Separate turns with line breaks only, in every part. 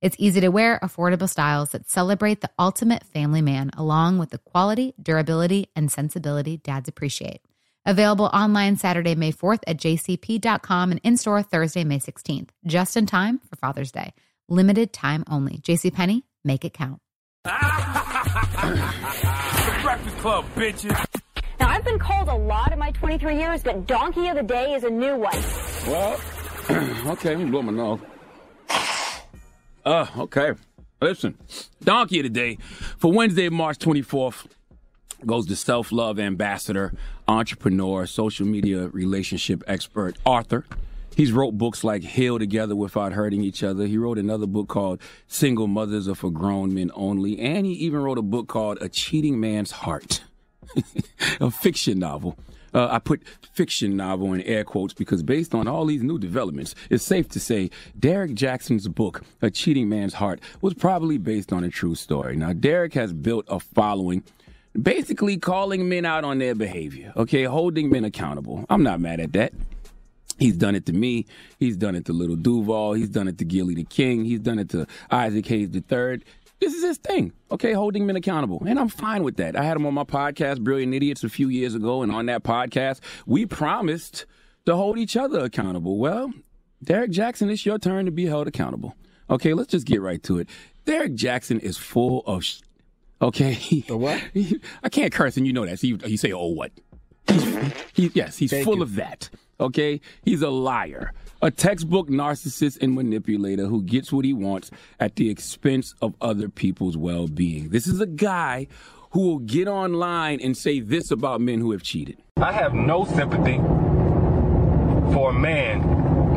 It's easy to wear, affordable styles that celebrate the ultimate family man, along with the quality, durability, and sensibility dads appreciate. Available online Saturday, May 4th at jcp.com and in store Thursday, May 16th, just in time for Father's Day. Limited time only. JCPenney, make it count.
the Breakfast Club, bitches.
Now, I've been called a lot in my 23 years, but Donkey of the Day is a new one.
Well, okay, let me blow my nose. Uh, okay. Listen, Donkey of the Day for Wednesday, March 24th goes to self love ambassador, entrepreneur, social media relationship expert, Arthur. He's wrote books like Heal Together Without Hurting Each Other. He wrote another book called Single Mothers Are for Grown Men Only. And he even wrote a book called A Cheating Man's Heart, a fiction novel. Uh, I put fiction novel in air quotes because based on all these new developments, it's safe to say Derrick Jaxn's book, A Cheating Man's Heart, was probably based on a true story. Now, Derrick has built a following basically calling men out on their behavior, okay, holding men accountable. I'm not mad at that. He's done it to me. He's done it to Lil Duval. He's done it to Gillie Da King. He's done it to Isaac Hayes III. This is his thing, okay? Holding men accountable. And I'm fine with that. I had him on my podcast, Brilliant Idiots, a few years ago. And on that podcast, we promised to hold each other accountable. Well, Derrick Jaxn, it's your turn to be held accountable. Okay, let's just get right to it. Derrick Jaxn is full of. Sh- okay.
The what?
I can't curse, and you know that. So you, you say, oh, what? He's, he, yes, he's
Thank
full
you.
of that. Okay? He's a liar, a textbook narcissist and manipulator who gets what he wants at the expense of other people's well being. This is a guy who will get online and say this about men who have cheated.
I have no sympathy for a man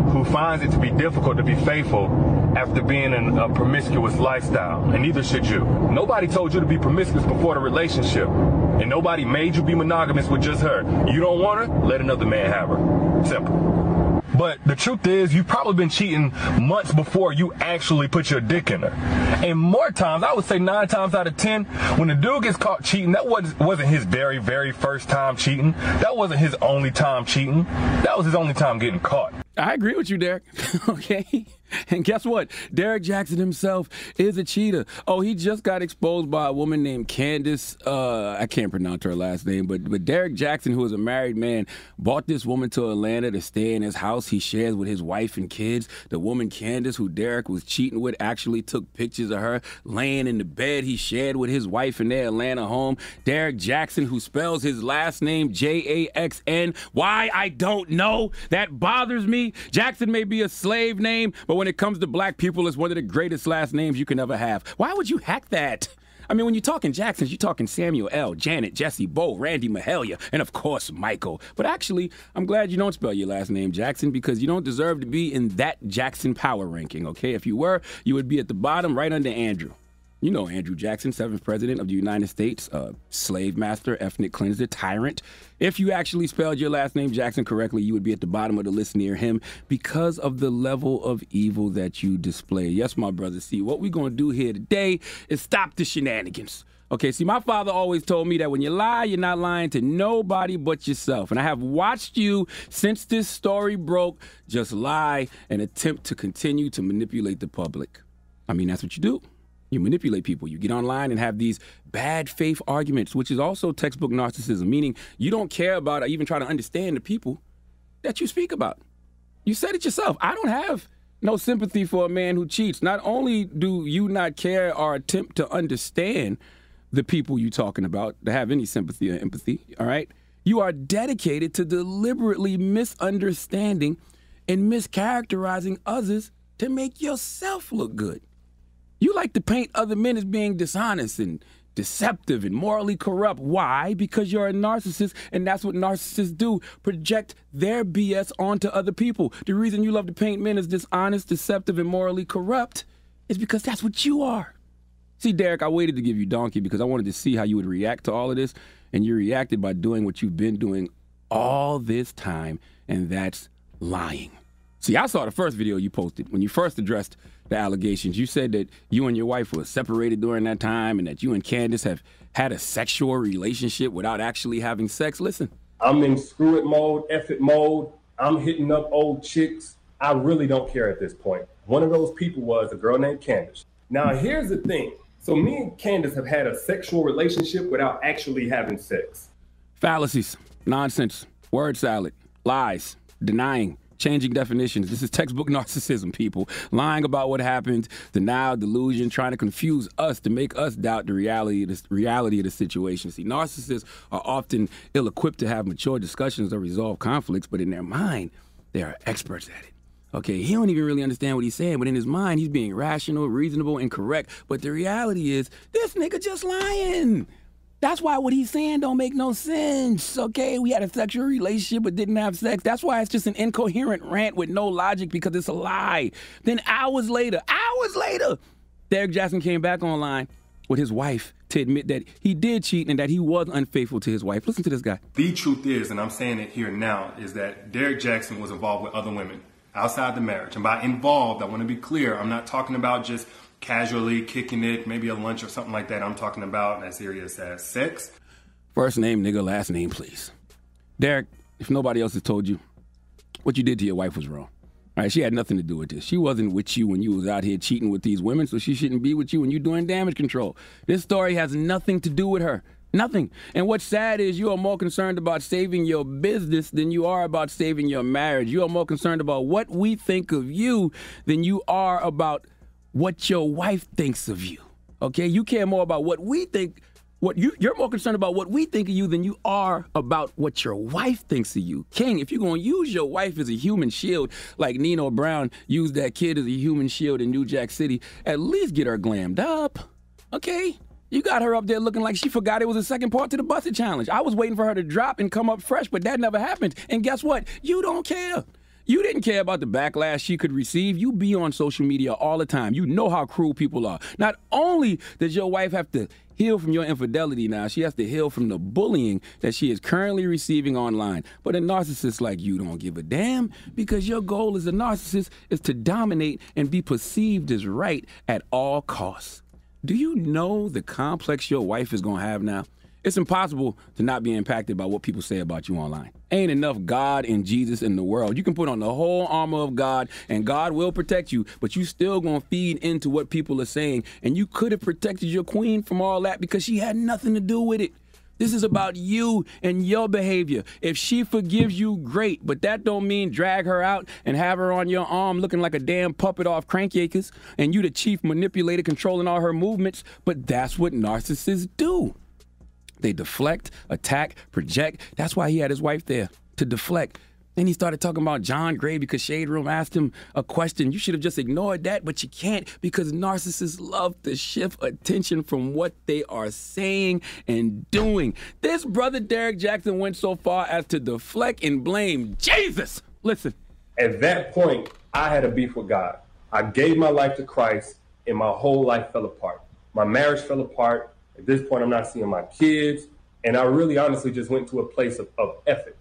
who finds it to be difficult to be faithful after being in a promiscuous lifestyle, and neither should you. Nobody told you to be promiscuous before the relationship, and nobody made you be monogamous with just her. You don't want her? Let another man have her. Simple. But the truth is, you've probably been cheating months before you actually put your dick in her. And more times, I would say nine times out of ten, when the dude gets caught cheating, that was, wasn't his very, very first time cheating. That wasn't his only time cheating. That was his only time getting caught.
I agree with you, Derrick. okay. And guess what? Derrick Jaxn himself is a cheater. Oh, he just got exposed by a woman named Candace. Uh, I can't pronounce her last name, but but Derrick Jaxn, who is a married man, bought this woman to Atlanta to stay in his house. He shares with his wife and kids. The woman Candace, who Derrick was cheating with, actually took pictures of her laying in the bed he shared with his wife in their Atlanta home. Derrick Jaxn, who spells his last name J A X N. Why I don't know. That bothers me. Jackson may be a slave name, but when it comes to black people, it's one of the greatest last names you can ever have. Why would you hack that? I mean, when you're talking Jacksons, you're talking Samuel L., Janet, Jesse, Bo, Randy Mahalia, and of course, Michael. But actually, I'm glad you don't spell your last name Jackson because you don't deserve to be in that Jackson power ranking, okay? If you were, you would be at the bottom right under Andrew. You know Andrew Jackson, seventh president of the United States, uh, slave master, ethnic cleanser, tyrant. If you actually spelled your last name Jackson correctly, you would be at the bottom of the list near him because of the level of evil that you display. Yes, my brother. See, what we're going to do here today is stop the shenanigans. Okay, see, my father always told me that when you lie, you're not lying to nobody but yourself. And I have watched you since this story broke just lie and attempt to continue to manipulate the public. I mean, that's what you do. You manipulate people. You get online and have these bad faith arguments, which is also textbook narcissism, meaning you don't care about or even try to understand the people that you speak about. You said it yourself. I don't have no sympathy for a man who cheats. Not only do you not care or attempt to understand the people you're talking about, to have any sympathy or empathy, all right? You are dedicated to deliberately misunderstanding and mischaracterizing others to make yourself look good. You like to paint other men as being dishonest and deceptive and morally corrupt. Why? Because you're a narcissist, and that's what narcissists do project their BS onto other people. The reason you love to paint men as dishonest, deceptive, and morally corrupt is because that's what you are. See, Derrick, I waited to give you Donkey because I wanted to see how you would react to all of this, and you reacted by doing what you've been doing all this time, and that's lying. See, I saw the first video you posted when you first addressed the allegations. You said that you and your wife were separated during that time and that you and Candace have had a sexual relationship without actually having sex. Listen.
I'm in screw it mode, F it mode. I'm hitting up old chicks. I really don't care at this point. One of those people was a girl named Candace. Now, here's the thing. So, me and Candace have had a sexual relationship without actually having sex.
Fallacies, nonsense, word salad, lies, denying, changing definitions. This is textbook narcissism, people. Lying about what happened, denial, delusion, trying to confuse us to make us doubt the reality of the reality of the situation. See, narcissists are often ill-equipped to have mature discussions or resolve conflicts, but in their mind, they are experts at it. Okay, he don't even really understand what he's saying, but in his mind, he's being rational, reasonable, and correct. But the reality is, this nigga just lying. That's why what he's saying don't make no sense. Okay, we had a sexual relationship but didn't have sex. That's why it's just an incoherent rant with no logic because it's a lie. Then hours later, hours later, Derrick Jaxn came back online with his wife to admit that he did cheat and that he was unfaithful to his wife. Listen to this guy.
The truth is, and I'm saying it here now, is that Derrick Jaxn was involved with other women outside the marriage. And by involved, I want to be clear, I'm not talking about just casually kicking it, maybe a lunch or something like that. I'm talking about as serious as sex.
First name, nigga, last name, please. Derrick, if nobody else has told you, what you did to your wife was wrong. All right, she had nothing to do with this. She wasn't with you when you was out here cheating with these women, so she shouldn't be with you when you're doing damage control. This story has nothing to do with her. Nothing. And what's sad is you are more concerned about saving your business than you are about saving your marriage. You are more concerned about what we think of you than you are about what your wife thinks of you. Okay? You care more about what we think what you you're more concerned about what we think of you than you are about what your wife thinks of you. King, if you're gonna use your wife as a human shield, like Nino Brown used that kid as a human shield in New Jack City, at least get her glammed up. Okay? You got her up there looking like she forgot it was a second part to the Buss It Challenge. I was waiting for her to drop and come up fresh, but that never happened. And guess what? You don't care. You didn't care about the backlash she could receive. You be on social media all the time. You know how cruel people are. Not only does your wife have to heal from your infidelity now, she has to heal from the bullying that she is currently receiving online. But a narcissist like you don't give a damn because your goal as a narcissist is to dominate and be perceived as right at all costs. Do you know the complex your wife is going to have now? It's impossible to not be impacted by what people say about you online. Ain't enough God and Jesus in the world. You can put on the whole armor of God and God will protect you, but you still gonna feed into what people are saying. And you could have protected your queen from all that because she had nothing to do with it. This is about you and your behavior. If she forgives you, great, but that don't mean drag her out and have her on your arm looking like a damn puppet off Crank Yankers and you the chief manipulator controlling all her movements. But that's what narcissists do. They deflect, attack, project. That's why he had his wife there to deflect. Then he started talking about John Gray because Shade Room asked him a question. You should have just ignored that, but you can't because narcissists love to shift attention from what they are saying and doing. This brother Derrick Jaxn went so far as to deflect and blame Jesus. Listen.
At that point, I had a beef with God. I gave my life to Christ, and my whole life fell apart. My marriage fell apart. At this point, I'm not seeing my kids. And I really honestly just went to a place of, of effort.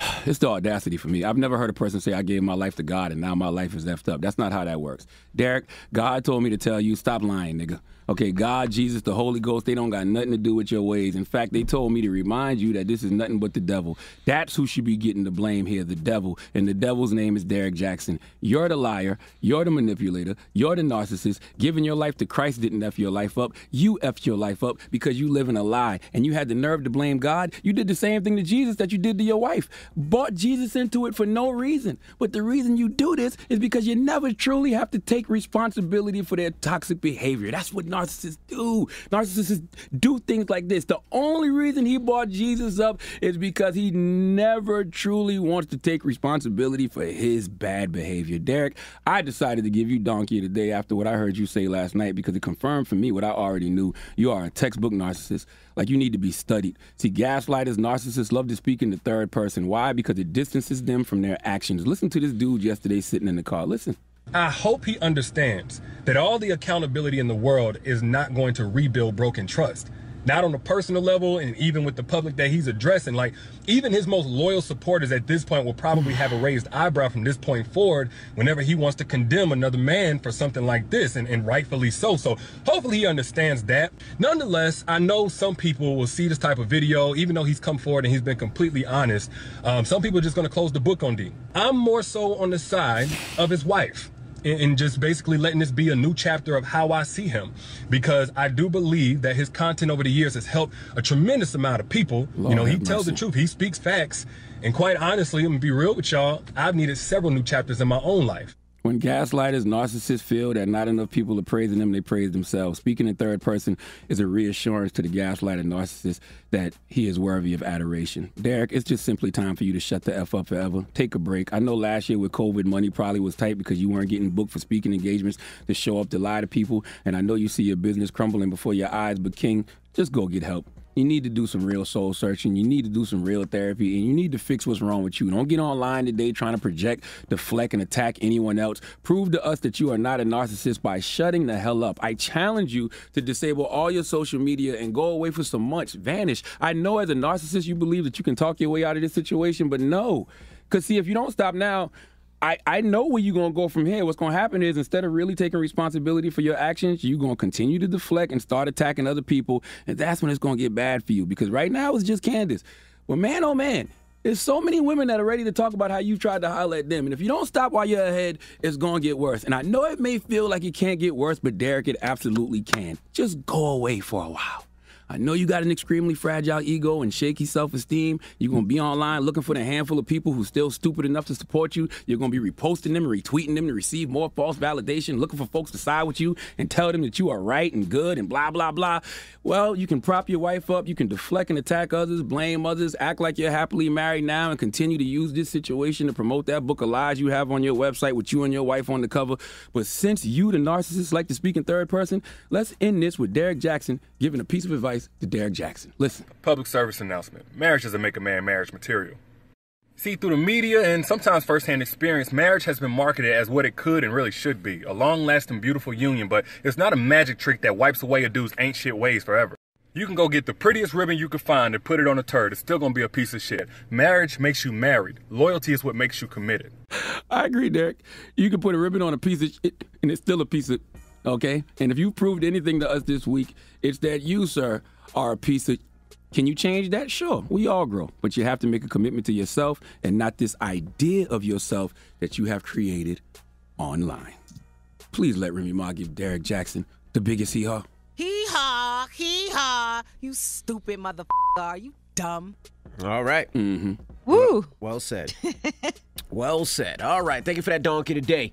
it's the audacity for me. I've never heard a person say, I gave my life to God and now my life is effed up. That's not how that works. Derrick, God told me to tell you, stop lying, nigga. Okay, God, Jesus, the Holy Ghost, they don't got nothing to do with your ways. In fact, they told me to remind you that this is nothing but the devil. That's who should be getting the blame here, the devil. And the devil's name is Derrick Jaxn. You're the liar. You're the manipulator. You're the narcissist. Giving your life to Christ didn't F your life up. You F your life up because you live in a lie. And you had the nerve to blame God. You did the same thing to Jesus that you did to your wife. Bought Jesus into it for no reason. But the reason you do this is because you never truly have to take responsibility for their toxic behavior. That's what narcissists do. Narcissists do things like this. The only reason he brought Jesus up is because he never truly wants to take responsibility for his bad behavior. Derrick, I decided to give you donkey today after what I heard you say last night because it confirmed for me what I already knew. You are a textbook narcissist. Like you need to be studied. See, gaslighters, narcissists love to speak in the third person. Why? Because it distances them from their actions. Listen to this dude yesterday sitting in the car. Listen.
I hope he understands that all the accountability in the world is not going to rebuild broken trust. Not on a personal level and even with the public that he's addressing. Like, even his most loyal supporters at this point will probably have a raised eyebrow from this point forward whenever he wants to condemn another man for something like this, and, and rightfully so. So, hopefully, he understands that. Nonetheless, I know some people will see this type of video, even though he's come forward and he's been completely honest. Um, some people are just going to close the book on D. I'm more so on the side of his wife and just basically letting this be a new chapter of how I see him because I do believe that his content over the years has helped a tremendous amount of people.
Lord
you know, he tells the truth, he speaks facts. And quite honestly, I'm gonna be real with y'all, I've needed several new chapters in my own life.
When gaslighters, narcissists feel that not enough people are praising them, they praise themselves. Speaking in third person is a reassurance to the gaslighter narcissist that he is worthy of adoration. Derrick, it's just simply time for you to shut the F up forever. Take a break. I know last year with COVID, money probably was tight because you weren't getting booked for speaking engagements to show up to lie to people. And I know you see your business crumbling before your eyes, but King, just go get help. You need to do some real soul searching. You need to do some real therapy, and you need to fix what's wrong with you. Don't get online today trying to project, deflect, and attack anyone else. Prove to us that you are not a narcissist by shutting the hell up. I challenge you to disable all your social media and go away for some months. Vanish. I know as a narcissist you believe that you can talk your way out of this situation, but no. Because, see, if you don't stop now, I, I know where you're gonna go from here. What's gonna happen is instead of really taking responsibility for your actions, you're gonna continue to deflect and start attacking other people, and that's when it's gonna get bad for you. Because right now it's just Candace. Well, man, oh man, there's so many women that are ready to talk about how you tried to holler at them, and if you don't stop while you're ahead, it's gonna get worse. And I know it may feel like it can't get worse, but Derrick, it absolutely can. Just go away for a while. I know you got an extremely fragile ego and shaky self esteem. You're going to be online looking for the handful of people who still stupid enough to support you. You're going to be reposting them and retweeting them to receive more false validation, looking for folks to side with you and tell them that you are right and good and blah, blah, blah. Well, you can prop your wife up. You can deflect and attack others, blame others, act like you're happily married now, and continue to use this situation to promote that book of lies you have on your website with you and your wife on the cover. But since you, the narcissist, like to speak in third person, let's end this with Derrick Jaxn giving a piece of advice to Derrick Jaxn. Listen.
Public service announcement. Marriage doesn't make a man marriage material. See, through the media and sometimes firsthand experience, marriage has been marketed as what it could and really should be a long lasting, beautiful union, but it's not a magic trick that wipes away a dude's ain't shit ways forever. You can go get the prettiest ribbon you could find and put it on a turd. It's still gonna be a piece of shit. Marriage makes you married. Loyalty is what makes you committed.
I agree, Derrick. You can put a ribbon on a piece of shit, and it's still a piece of, okay? And if you've proved anything to us this week, it's that you, sir, are a piece of. Can you change that? Sure, we all grow, but you have to make a commitment to yourself and not this idea of yourself that you have created online. Please let Remy Ma give Derrick Jaxn the biggest hee haw.
Hee haw, hee haw. You stupid motherfucker. Are you dumb?
All right.
Mm-hmm.
Woo.
Well said. well said. All right. Thank you for that donkey today.